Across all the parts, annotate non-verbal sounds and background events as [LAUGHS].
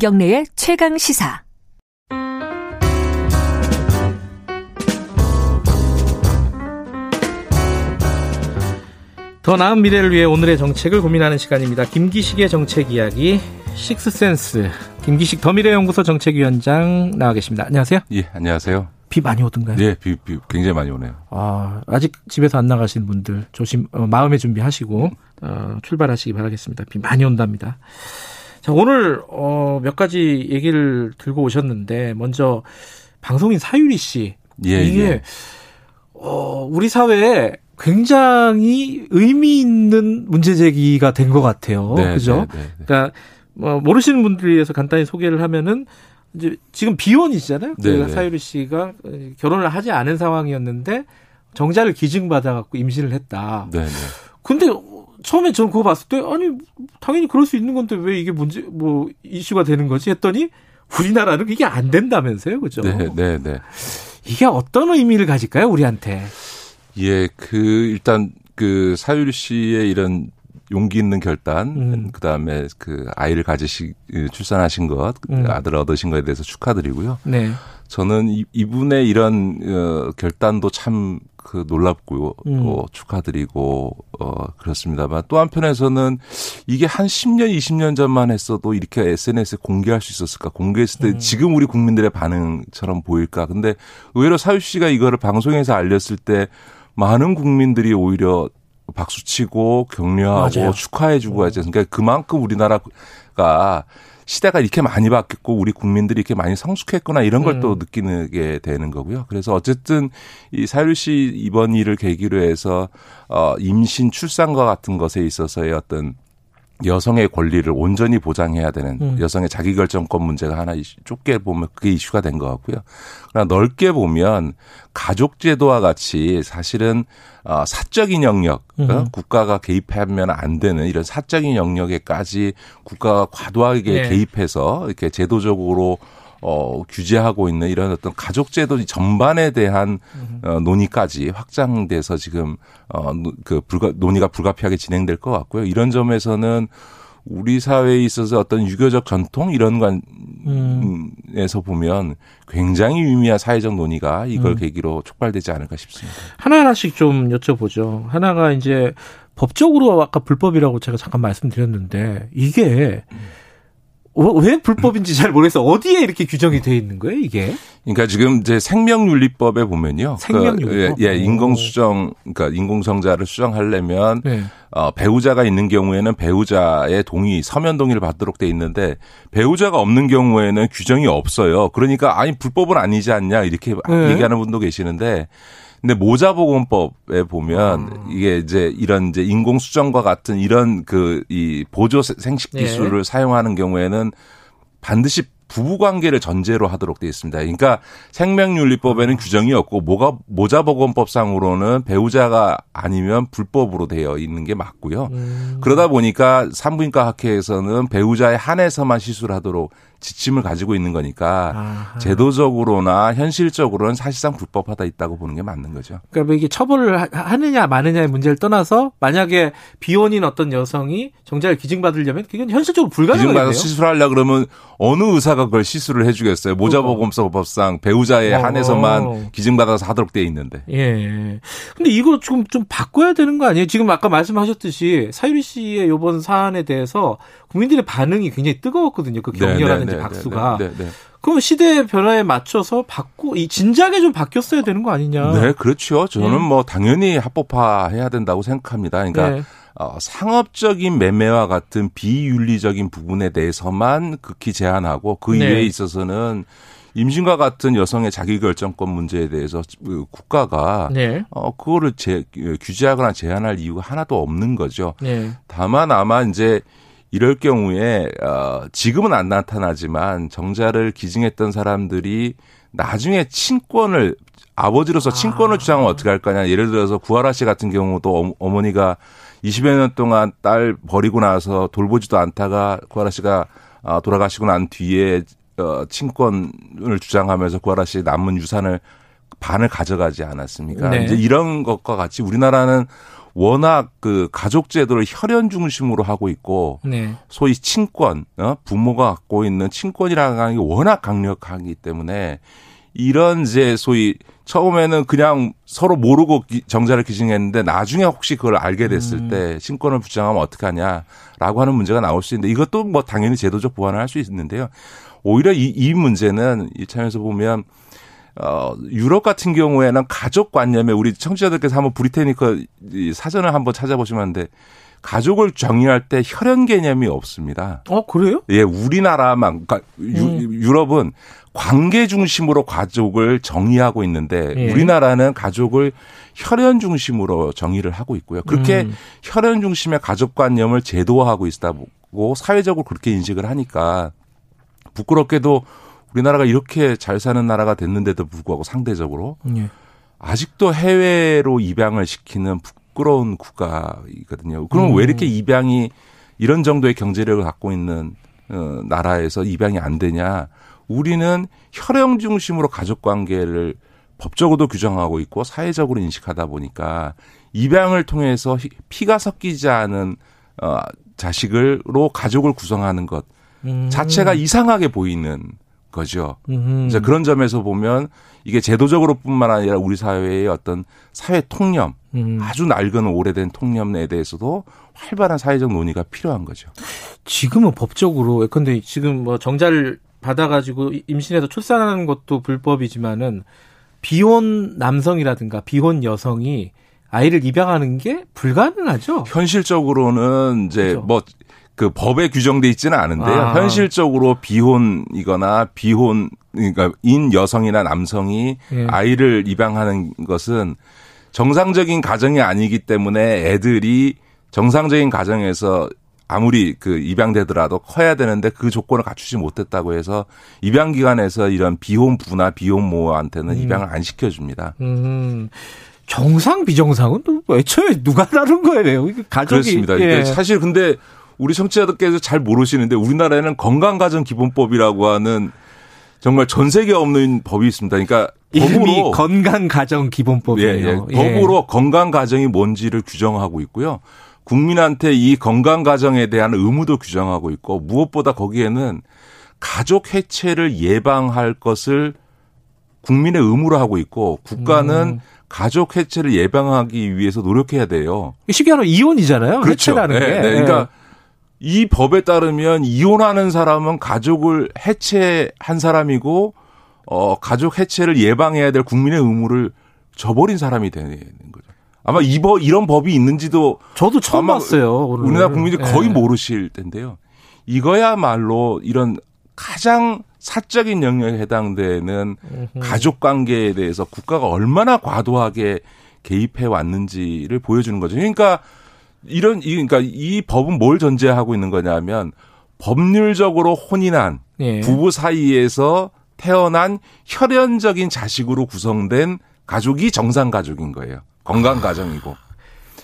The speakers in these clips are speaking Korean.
김경래의 최강 시사. 더 나은 미래를 위해 오늘의 정책을 고민하는 시간입니다. 김기식의 정책 이야기 식스센스 김기식 더미래연구소 정책위원장 나와 계십니다. 안녕하세요. 예, 안녕하세요. 비 많이 오던가요? 네, 비, 비 굉장히 많이 오네요. 아, 아직 집에서 안 나가신 분들 조심 어, 마음의 준비하시고 어, 출발하시기 바라겠습니다. 비 많이 온답니다. 자, 오늘 어, 몇 가지 얘기를 들고 오셨는데 먼저 방송인 사유리 씨 예, 이게 예. 어, 우리 사회에 굉장히 의미 있는 문제 제기가 된 것 같아요. 네, 그죠? 네, 네, 네. 그러니까 뭐 모르시는 분들을 위해서 간단히 소개를 하면은 이제 지금 비혼이시잖아요. 그 네, 네. 사유리 씨가 결혼을 하지 않은 상황이었는데 정자를 기증받아 갖고 임신을 했다. 근데 처음에 저는 그거 봤을 때 아니 당연히 그럴 수 있는 건데 왜 이게 문제 뭐 이슈가 되는 거지 했더니 우리나라는 이게 안 된다면서요, 그죠? 네, 네, 네. 이게 어떤 의미를 가질까요, 우리한테? 예, 그 일단 그 사유리 씨의 이런 용기 있는 결단, 음. 그 다음에 그 아이를 가지시 출산하신 것, 음. 아들 얻으신 것에 대해서 축하드리고요. 네. 저는 이, 이분의 이런 어, 결단도 참 그 놀랍고요. 음. 어, 축하드리고 어 그렇습니다만 또 한편에서는 이게 한 10년, 20년 전만 했어도 이렇게 SNS에 공개할 수 있었을까? 공개했을 때 음. 지금 우리 국민들의 반응처럼 보일까? 근데 의외로 사유 씨가 이거를 방송에서 알렸을 때 많은 국민들이 오히려 박수치고 격려하고 맞아요. 축하해주고 하지 않습니까? 그러니까 그만큼 우리나라가 시대가 이렇게 많이 바뀌었고 우리 국민들이 이렇게 많이 성숙했구나 이런 걸또 음. 느끼게 되는 거고요. 그래서 어쨌든 이 사유 씨 이번 일을 계기로 해서 어 임신 출산과 같은 것에 있어서의 어떤 여성의 권리를 온전히 보장해야 되는 음. 여성의 자기결정권 문제가 하나 이슈, 좁게 보면 그게 이슈가 된 것 같고요. 그러나 넓게 보면 가족제도와 같이 사실은 어, 사적인 영역, 어, 음. 국가가 개입하면 안 되는 이런 사적인 영역에까지 국가가 과도하게 네. 개입해서 이렇게 제도적으로 어, 규제하고 있는 이런 어떤 가족제도 전반에 대한 어, 논의까지 확장돼서 지금 어, 노- 그 불가, 논의가 불가피하게 진행될 것 같고요. 이런 점에서는 우리 사회에 있어서 어떤 유교적 전통 이런 음. 관에서 보면 굉장히 유의미한 사회적 논의가 이걸 음. 계기로 촉발되지 않을까 싶습니다. 하나하나씩 좀 여쭤보죠. 하나가 이제 법적으로 아까 불법이라고 제가 잠깐 말씀드렸는데 이게 어, 왜 불법인지 잘 모르겠어. 어디에 이렇게 규정이 돼 있는 거예요, 이게? 그러니까 지금 이제 생명윤리법에 보면요. 생명윤리법? 그, 예, 예, 오. 인공수정, 그러니까 인공성자를 수정하려면 네. 어, 배우자가 있는 경우에는 배우자의 동의, 서면 동의를 받도록 돼 있는데 배우자가 없는 경우에는 규정이 없어요. 그러니까 아니 불법은 아니지 않냐 이렇게 네. 얘기하는 분도 계시는데 근데 모자보건법에 보면 아. 이게 이제 이런 이제 인공수정과 같은 이런 그 이 보조 생식 네. 기술을 사용하는 경우에는 반드시 부부 관계를 전제로 하도록 되어 있습니다. 그러니까 생명윤리법에는 규정이 없고 모가 모자보건법상으로는 배우자가 아니면 불법으로 되어 있는 게 맞고요. 음. 그러다 보니까 산부인과 학회에서는 배우자에 한해서만 시술하도록 지침을 가지고 있는 거니까 아하. 제도적으로나 현실적으로는 사실상 불법하다 있다고 보는 게 맞는 거죠. 그러니까 뭐 이게 처벌을 하- 하느냐 마느냐의 문제를 떠나서 만약에 비혼인 어떤 여성이 정자를 기증받으려면 그건 현실적으로 기증받아 불가능하겠네요. 시술하려 그러면 어느 의사가 그걸 시술을 해주겠어요. 모자보건법상 배우자에 어. 한해서만 기증받아서 하도록 돼 있는데. 예. 근데 이거 좀, 좀 바꿔야 되는 거 아니에요? 지금 아까 말씀하셨듯이 사유리 씨의 요번 사안에 대해서 국민들의 반응이 굉장히 뜨거웠거든요. 그 격려라든지 네, 네, 박수가. 네, 네, 네. 그럼 시대 변화에 맞춰서 바꾸, 이 진작에 좀 바뀌었어야 되는 거 아니냐. 네, 그렇죠. 저는 음. 뭐 당연히 합법화해야 된다고 생각합니다. 그러니까 네. 어, 상업적인 매매와 같은 비윤리적인 부분에 대해서만 극히 제한하고 그 네. 이외에 있어서는 임신과 같은 여성의 자기결정권 문제에 대해서 그 국가가 네. 어 그거를 제, 규제하거나 제한할 이유가 하나도 없는 거죠. 네. 다만 아마 이제 이럴 경우에 어 지금은 안 나타나지만 정자를 기증했던 사람들이 나중에 친권을 아버지로서 친권을 아. 주장하면 어떻게 할 거냐. 예를 들어서 구하라 씨 같은 경우도 어- 어머니가 20여 년 동안 딸 버리고 나서 돌보지도 않다가 구하라 씨가 아, 돌아가시고 난 뒤에 어 친권을 주장하면서 구하라 씨 남은 유산을 반을 가져가지 않았습니까? 네. 이제 이런 것과 같이 우리나라는 워낙 그 가족 제도를 혈연 중심으로 하고 있고 네. 소위 친권, 어? 부모가 갖고 있는 친권이라는 게 워낙 강력하기 때문에 이런 이제 소위 처음에는 그냥 서로 모르고 정자를 기증했는데 나중에 혹시 그걸 알게 됐을 음. 때 신권을 부정하면 어떡하냐라고 하는 문제가 나올 수 있는데 이것도 뭐 당연히 제도적 보완을 할 수 있는데요. 오히려 이, 이 문제는 이 차원에서 보면 어, 유럽 같은 경우에는 가족 관념에 우리 청취자들께서 한번 브리테니커 이 사전을 한번 찾아보시면 하는데 가족을 정의할 때 혈연 개념이 없습니다. 어 그래요? 예, 우리나라만 그러니까 유, 음. 유럽은 관계 중심으로 가족을 정의하고 있는데 예. 우리나라는 가족을 혈연 중심으로 정의를 하고 있고요. 그렇게 음. 혈연 중심의 가족관념을 제도화하고 있다 보고 사회적으로 그렇게 인식을 하니까 부끄럽게도 우리나라가 이렇게 잘 사는 나라가 됐는데도 불구하고 상대적으로 예. 아직도 해외로 입양을 시키는 부끄러운 국가이거든요. 그럼 음. 왜 이렇게 입양이 이런 정도의 경제력을 갖고 있는 어, 나라에서 입양이 안 되냐? 우리는 혈연 중심으로 가족 관계를 법적으로도 규정하고 있고 사회적으로 인식하다 보니까 입양을 통해서 희- 피가 섞이지 않은 어, 자식으로 가족을 구성하는 것 음. 자체가 이상하게 보이는 거죠. 음. 이제 그런 점에서 보면 이게 제도적으로뿐만 아니라 우리 사회의 어떤 사회 통념, 음. 아주 낡은 오래된 통념에 대해서도 활발한 사회적 논의가 필요한 거죠. 지금은 법적으로 예컨대 지금 뭐 정자를 받아가지고 임신해서 출산하는 것도 불법이지만은 비혼 남성이라든가 비혼 여성이 아이를 입양하는 게 불가능하죠. 현실적으로는 이제 그죠. 뭐 그 법에 규정돼 있지는 않은데요. 아. 현실적으로 비혼이거나 비혼 그러니까 인 여성이나 남성이 예. 아이를 입양하는 것은 정상적인 가정이 아니기 때문에 애들이 정상적인 가정에서 아무리 그 입양되더라도 커야 되는데 그 조건을 갖추지 못했다고 해서 입양 기관에서 이런 비혼 부나 비혼 모한테는 음. 입양을 안 시켜줍니다. 음. 정상 비정상은 또 애초에 누가 다른 거예요? 가족이 그렇습니다. 예. 사실 근데 우리 청취자들께서 잘 모르시는데 우리나라에는 건강가정기본법이라고 하는 정말 전 세계에 없는 법이 있습니다. 그러니까 법으로 건강 가정 기본법이에요. 예, 예. 법으로 건강 가정이 뭔지를 규정하고 있고요. 국민한테 이 건강 가정에 대한 의무도 규정하고 있고 무엇보다 거기에는 가족 해체를 예방할 것을 국민의 의무로 하고 있고 국가는 음. 가족 해체를 예방하기 위해서 노력해야 돼요. 쉽게 말하면 이혼이잖아요. 그렇죠. 해체라는 네, 게. 네. 그러니까 이 법에 따르면 이혼하는 사람은 가족을 해체한 사람이고 어 가족 해체를 예방해야 될 국민의 의무를 저버린 사람이 되는 거죠. 아마 이법 이런 법이 있는지도 저도 처음 봤어요. 오늘. 우리나라 국민들이 예. 거의 모르실 텐데요. 이거야말로 이런 가장 사적인 영역에 해당되는 가족 관계에 대해서 국가가 얼마나 과도하게 개입해 왔는지를 보여주는 거죠. 그러니까 이런 이 그러니까 이 법은 뭘 전제하고 있는 거냐면 법률적으로 혼인한 예. 부부 사이에서 태어난 혈연적인 자식으로 구성된 가족이 정상 가족인 거예요. 건강 가정이고.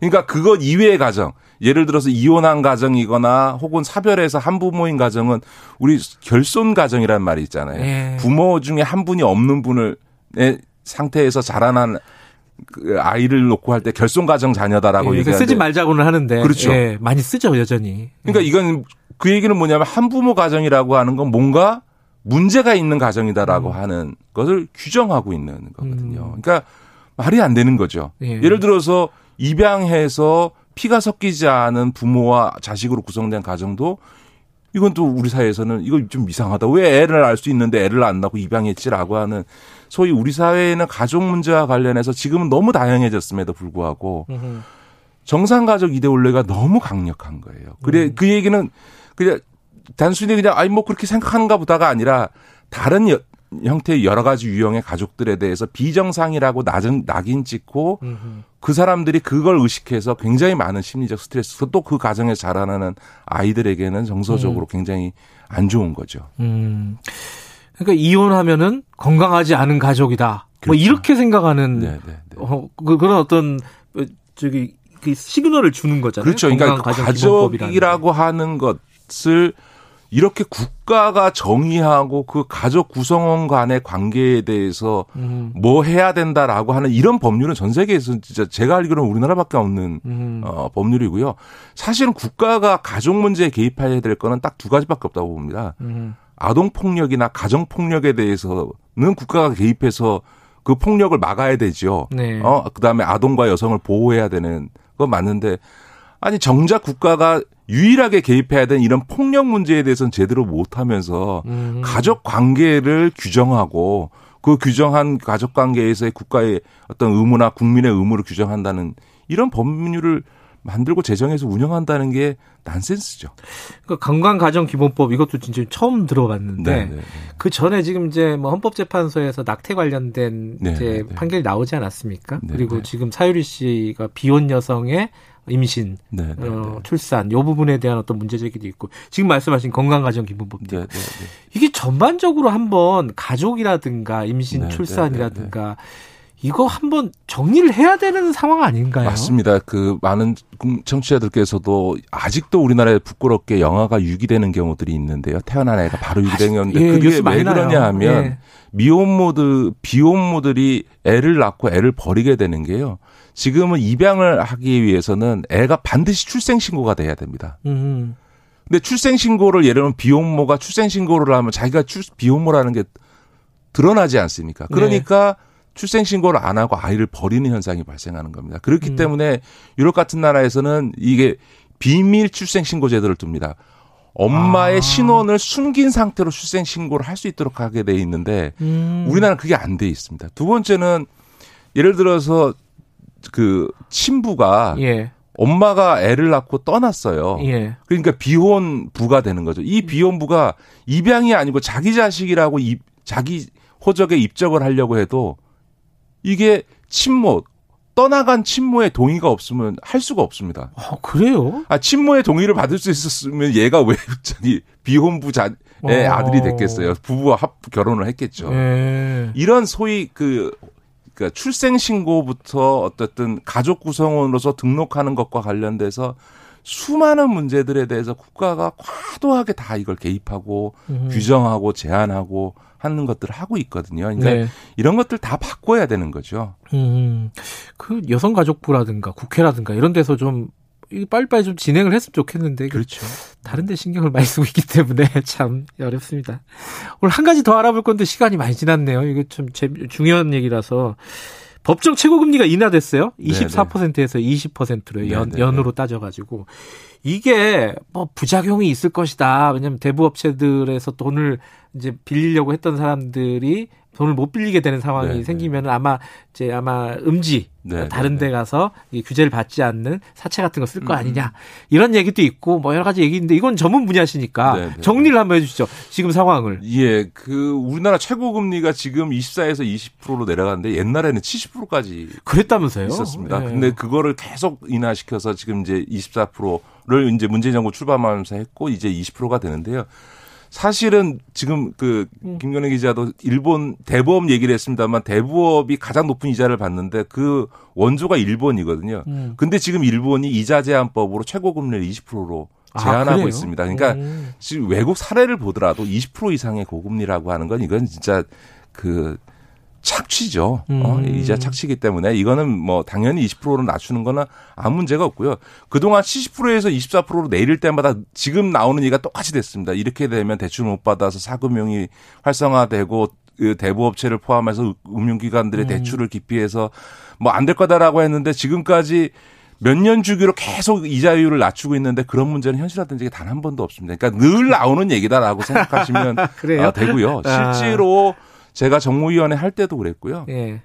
그러니까 그것 이외의 가정. 예를 들어서 이혼한 가정이거나 혹은 사별해서 한 부모인 가정은 우리 결손 가정이라는 말이 있잖아요. 예. 부모 중에 한 분이 없는 분을 의 상태에서 자라난 그 아이를 놓고 할 때 결손 가정 자녀다라고 예, 얘기하는데 쓰지 말자고는 하는데 그렇죠. 예, 많이 쓰죠 여전히. 그러니까 이건 그 얘기는 뭐냐면 한부모 가정이라고 하는 건 뭔가 문제가 있는 가정이다라고 하는 것을 규정하고 있는 거거든요. 음. 그러니까 말이 안 되는 거죠. 예. 예를 들어서 입양해서 피가 섞이지 않은 부모와 자식으로 구성된 가정도 이건 또 우리 사회에서는 이거 좀 이상하다. 왜 애를 알수 있는데 애를 안 낳고 입양했지라고 하는 소위 우리 사회에는 가족 문제와 관련해서 지금은 너무 다양해졌음에도 불구하고 음흠. 정상 가족 이데올로기가 너무 강력한 거예요. 그래 음. 그 얘기는 그냥 단순히 그냥 아니 뭐 그렇게 생각하는가 보다가 아니라 다른 여- 형태의 여러 가지 유형의 가족들에 대해서 비정상이라고 낙인, 낙인 찍고 음흠. 그 사람들이 그걸 의식해서 굉장히 많은 심리적 스트레스 또 그 가정에 자라나는 아이들에게는 정서적으로 굉장히 안 좋은 거죠. 음. 그러니까 이혼하면은 건강하지 않은 가족이다. 뭐 그렇죠. 이렇게 생각하는 네, 네, 네. 어, 그, 그런 어떤 어, 저기 그 시그널을 주는 거잖아요. 그렇죠. 그러니까. 가족이라고 하는 것을 이렇게 국가가 정의하고 그 가족 구성원 간의 관계에 대해서 음. 뭐 해야 된다라고 하는 이런 법률은 전 세계에서 진짜 제가 알기로는 우리나라밖에 없는 음. 어, 법률이고요. 사실은 국가가 가족 문제에 개입해야 될 거는 딱 두 가지밖에 없다고 봅니다. 음. 아동 폭력이나 가정 폭력에 대해서는 국가가 개입해서 그 폭력을 막아야 되죠. 네. 어, 그다음에 아동과 여성을 보호해야 되는 건 맞는데 아니 정작 국가가 유일하게 개입해야 되는 이런 폭력 문제에 대해서는 제대로 못 하면서 음. 가족 관계를 규정하고 그 규정한 가족 관계에서의 국가의 어떤 의무나 국민의 의무를 규정한다는 이런 법률을 만들고 제정해서 운영한다는 게 난센스죠. 그 건강가정기본법 이것도 진짜 처음 들어봤는데 네, 네, 네. 그 전에 지금 이제 뭐 헌법재판소에서 낙태 관련된 네, 이제. 판결이 나오지 않았습니까? 네, 그리고 네. 지금 사유리 씨가 비혼 여성의 임신, 어, 네. 출산 요 부분에 대한 어떤 문제 제기도 있고 지금 말씀하신 건강가정기본법도. 이게 전반적으로 한번 가족이라든가 임신, 출산이라든가 이거 한번 정리를 해야 되는 상황 아닌가요? 맞습니다. 그 많은 청취자들께서도 아직도 우리나라에 부끄럽게 영아가 유기되는 경우들이 있는데요. 태어난 애가 바로 유기되는 경우인데 예, 그게 왜. 그러냐 하면 예. 미혼모들 비혼모들이 애를 낳고 애를 버리게 되는 게요. 지금은 입양을 하기 위해서는 애가 반드시 출생 신고가 돼야 됩니다. 음, 근데 출생 신고를 예를 들면 비혼모가 출생 신고를 하면 자기가 출, 비혼모라는 게 드러나지 않습니까? 네. 그러니까 출생 신고를 안 하고 아이를 버리는 현상이 발생하는 겁니다. 그렇기 음. 때문에 유럽 같은 나라에서는 이게 비밀 출생 신고 제도를 둡니다. 엄마의 아. 신원을 숨긴 상태로 출생 신고를 할 수 있도록 하게 돼 있는데 음. 우리나라는 그게 안 돼 있습니다. 두 번째는 예를 들어서 그 친부가 예, 엄마가 애를 낳고 떠났어요. 예. 그러니까 비혼 부가 되는 거죠. 이 비혼 부가 입양이 아니고 자기 자식이라고 입, 자기 호적에 입적을 하려고 해도 이게 친모 떠나간 친모의 동의가 없으면 할 수가 없습니다. 아, 그래요? 아 친모의 동의를 받을 수 있었으면 얘가 왜 저기 비혼부 자의 어. 아들이 됐겠어요. 부부와 합 결혼을 했겠죠. 예. 이런 소위 그 그러니까 출생 신고부터 어쨌든 가족 구성원으로서 등록하는 것과 관련돼서 수많은 문제들에 대해서 국가가 과도하게 다 이걸 개입하고 음. 규정하고 제한하고 하는 것들을 하고 있거든요. 그러니까 네. 이런 것들 다 바꿔야 되는 거죠. 음, 그 여성가족부라든가 국회라든가 이런 데서 좀이 빨리빨리 좀 진행을 했으면 좋겠는데 이게 그렇죠. 다른 데 신경을 많이 쓰고 있기 때문에 [LAUGHS] 참 어렵습니다. 오늘 한 가지 더 알아볼 건데 시간이 많이 지났네요. 이거 참 재- 중요한 얘기라서 법정 최고금리가 인하됐어요. 24%에서 20%로 연. 연으로 따져가지고 이게 뭐 부작용이 있을 것이다. 왜냐하면 대부 업체들에서 돈을 이제 빌리려고 했던 사람들이 돈을 못 빌리게 되는 상황이 네네. 생기면 아마 이제 아마 음지 네네. 다른 데 가서 이 규제를 받지 않는 사채 같은 거쓸 음. 거 아니냐 이런 얘기도 있고 뭐 여러 가지 얘기인데 이건 전문 분야시니까 네네. 정리를 한번 해주시죠. 지금 상황을. 예, 그 우리나라 최고 금리가 지금 24에서 20%로 내려갔는데 옛날에는 70%까지 그랬다면서요? 있었습니다. 예. 근데 그거를 계속 인하시켜서 지금 이제 24%를 이제 문재인 정부 출범하면서 했고 이제 20%가 되는데요. 사실은 지금 그 음. 김건희 기자도 일본 대부업 얘기를 했습니다만 대부업이 가장 높은 이자를 받는데 그 원조가 일본이거든요. 음. 근데 지금 일본이 이자 제한법으로 최고 금리를 20%로 아, 제한하고 그래요? 있습니다. 그러니까 음. 지금 외국 사례를 보더라도 20% 이상의 고금리라고 하는 건 이건 진짜 그 착취죠. 어, 음. 이자 착취이기 때문에 이거는 뭐 당연히 20%로 낮추는 거는 아무 문제가 없고요. 그동안 70%에서 24%로 내릴 때마다 지금 나오는 얘기가 똑같이 됐습니다. 이렇게 되면 대출 못 받아서 사금융이 활성화되고 그 대부업체를 포함해서 금융기관들의 음. 대출을 기피해서 뭐 안 될 거다라고 했는데 지금까지 몇년 주기로 계속 이자율을 낮추고 있는데 그런 문제는 현실화된 적이 단 한 번도 없습니다. 그러니까 늘 나오는 얘기다라고 생각하시면? [LAUGHS] 아, 되고요. 아. 실제로 제가 정무위원회 할 때도 그랬고요. 예.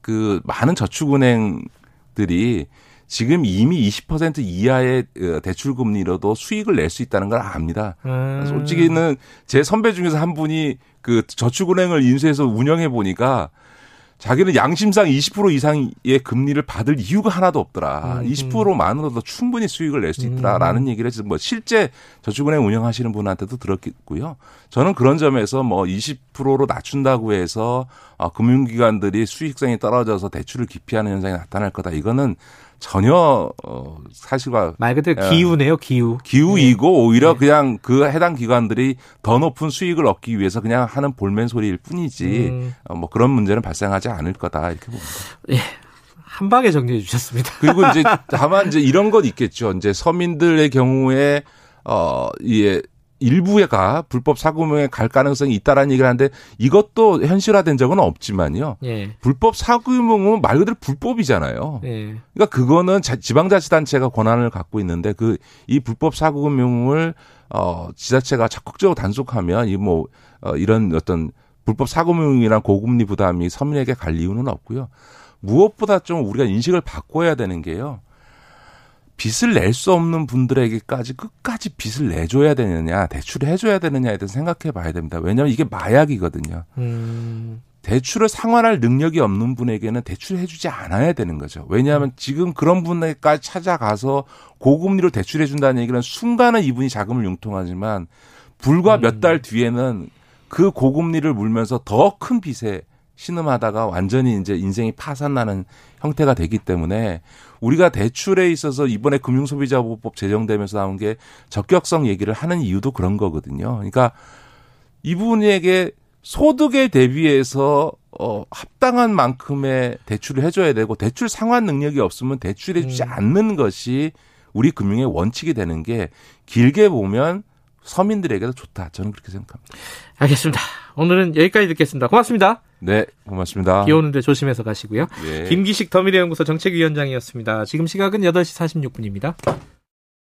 그 많은 저축은행들이 지금 이미 20% 이하의 어, 대출 금리로도 수익을 낼 수 있다는 걸 압니다. 음. 솔직히는 제 선배 중에서 한 분이 그 저축은행을 인수해서 운영해 보니까 자기는 양심상 20% 이상의 금리를 받을 이유가 하나도 없더라. 음, 20%만으로도 충분히 수익을 낼 수 있더라라는 얘기를 해서 뭐 실제 저축은행 운영하시는 분한테도 들었고요. 저는 그런 점에서 뭐 20%로 낮춘다고 해서 아, 금융기관들이 수익성이 떨어져서 대출을 기피하는 현상이 나타날 거다. 이거는 전혀 어 사실과 말 그대로 예. 기우네요, 기우. 기우이고 오히려 네. 그냥 그 해당 기관들이 더 높은 수익을 얻기 위해서 그냥 하는 볼멘 소리일 뿐이지 음. 어, 뭐 그런 문제는 발생하지 않을 거다 이렇게 봅니다. 한 방에 정리해 주셨습니다. 그리고 이제 [LAUGHS] 다만 이제 이런 건 있겠죠. 이제 서민들의 경우에 어 이게 일부가 불법 사고명에 갈 가능성이 있다라는 얘기를 하는데 이것도 현실화된 적은 없지만요. 예. 불법 사고명은 말 그대로 불법이잖아요. 예. 그러니까 그거는 자- 지방자치단체가 권한을 갖고 있는데 그 이 불법 사고명을 어 지자체가 적극적으로 단속하면 이뭐 어, 이런 어떤 불법 사고명이나 고금리 부담이 서민에게 갈 이유는 없고요. 무엇보다 좀 우리가 인식을 바꿔야 되는 게요. 빚을 낼 수 없는 분들에게까지 끝까지 빚을 내줘야 되느냐, 대출을 해줘야 되느냐에 대해서 생각해 봐야 됩니다. 왜냐하면 이게 마약이거든요. 음. 대출을 상환할 능력이 없는 분에게는 대출을 해주지 않아야 되는 거죠. 왜냐하면 지금 그런 분에게까지 찾아가서 고금리로 대출해 준다는 얘기는 순간은 이분이 자금을 융통하지만 불과 몇달 뒤에는 그 고금리를 물면서 더 큰 빚에 신음하다가 완전히 이제 인생이 파산나는 형태가 되기 때문에 우리가 대출에 있어서 이번에 금융소비자보호법 제정되면서 나온 게 적격성 얘기를 하는 이유도 그런 거거든요. 그러니까 이분에게 소득에 대비해서 어 합당한 만큼의 대출을 해줘야 되고 대출 상환 능력이 없으면 대출해주지 음. 않는 것이 우리 금융의 원칙이 되는 게 길게 보면 서민들에게도 좋다. 저는 그렇게 생각합니다. 알겠습니다. 오늘은 여기까지 듣겠습니다. 고맙습니다. 네, 고맙습니다. 비 오는데 조심해서 가시고요. 예. 김기식 더미래연구소 정책위원장이었습니다. 지금 시각은 8시 46분입니다.